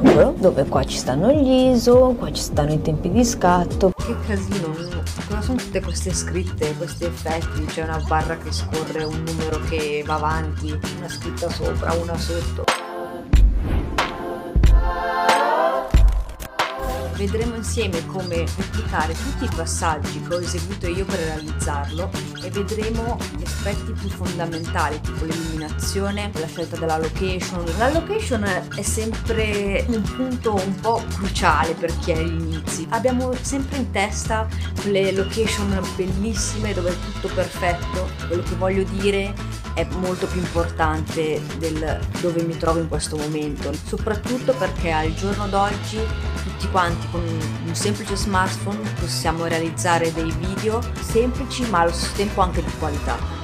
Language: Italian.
triangolo dove qua ci stanno gli ISO, qua ci stanno i tempi di scatto. Che casino, cosa sono tutte queste scritte, questi effetti? C'è una barra che scorre, un numero che va avanti, una scritta sopra, una sotto. Vedremo insieme come replicare tutti i passaggi che ho eseguito io per realizzarlo e vedremo gli aspetti più fondamentali tipo l'illuminazione, la scelta della location. La location è sempre un punto un po' cruciale per chi è agli inizi. Abbiamo sempre in testa quelle location bellissime dove è tutto perfetto. Quello che voglio dire è molto più importante del dove mi trovo in questo momento, soprattutto perché al giorno d'oggi tutti quanti con un semplice smartphone possiamo realizzare dei video semplici ma allo stesso tempo anche di qualità.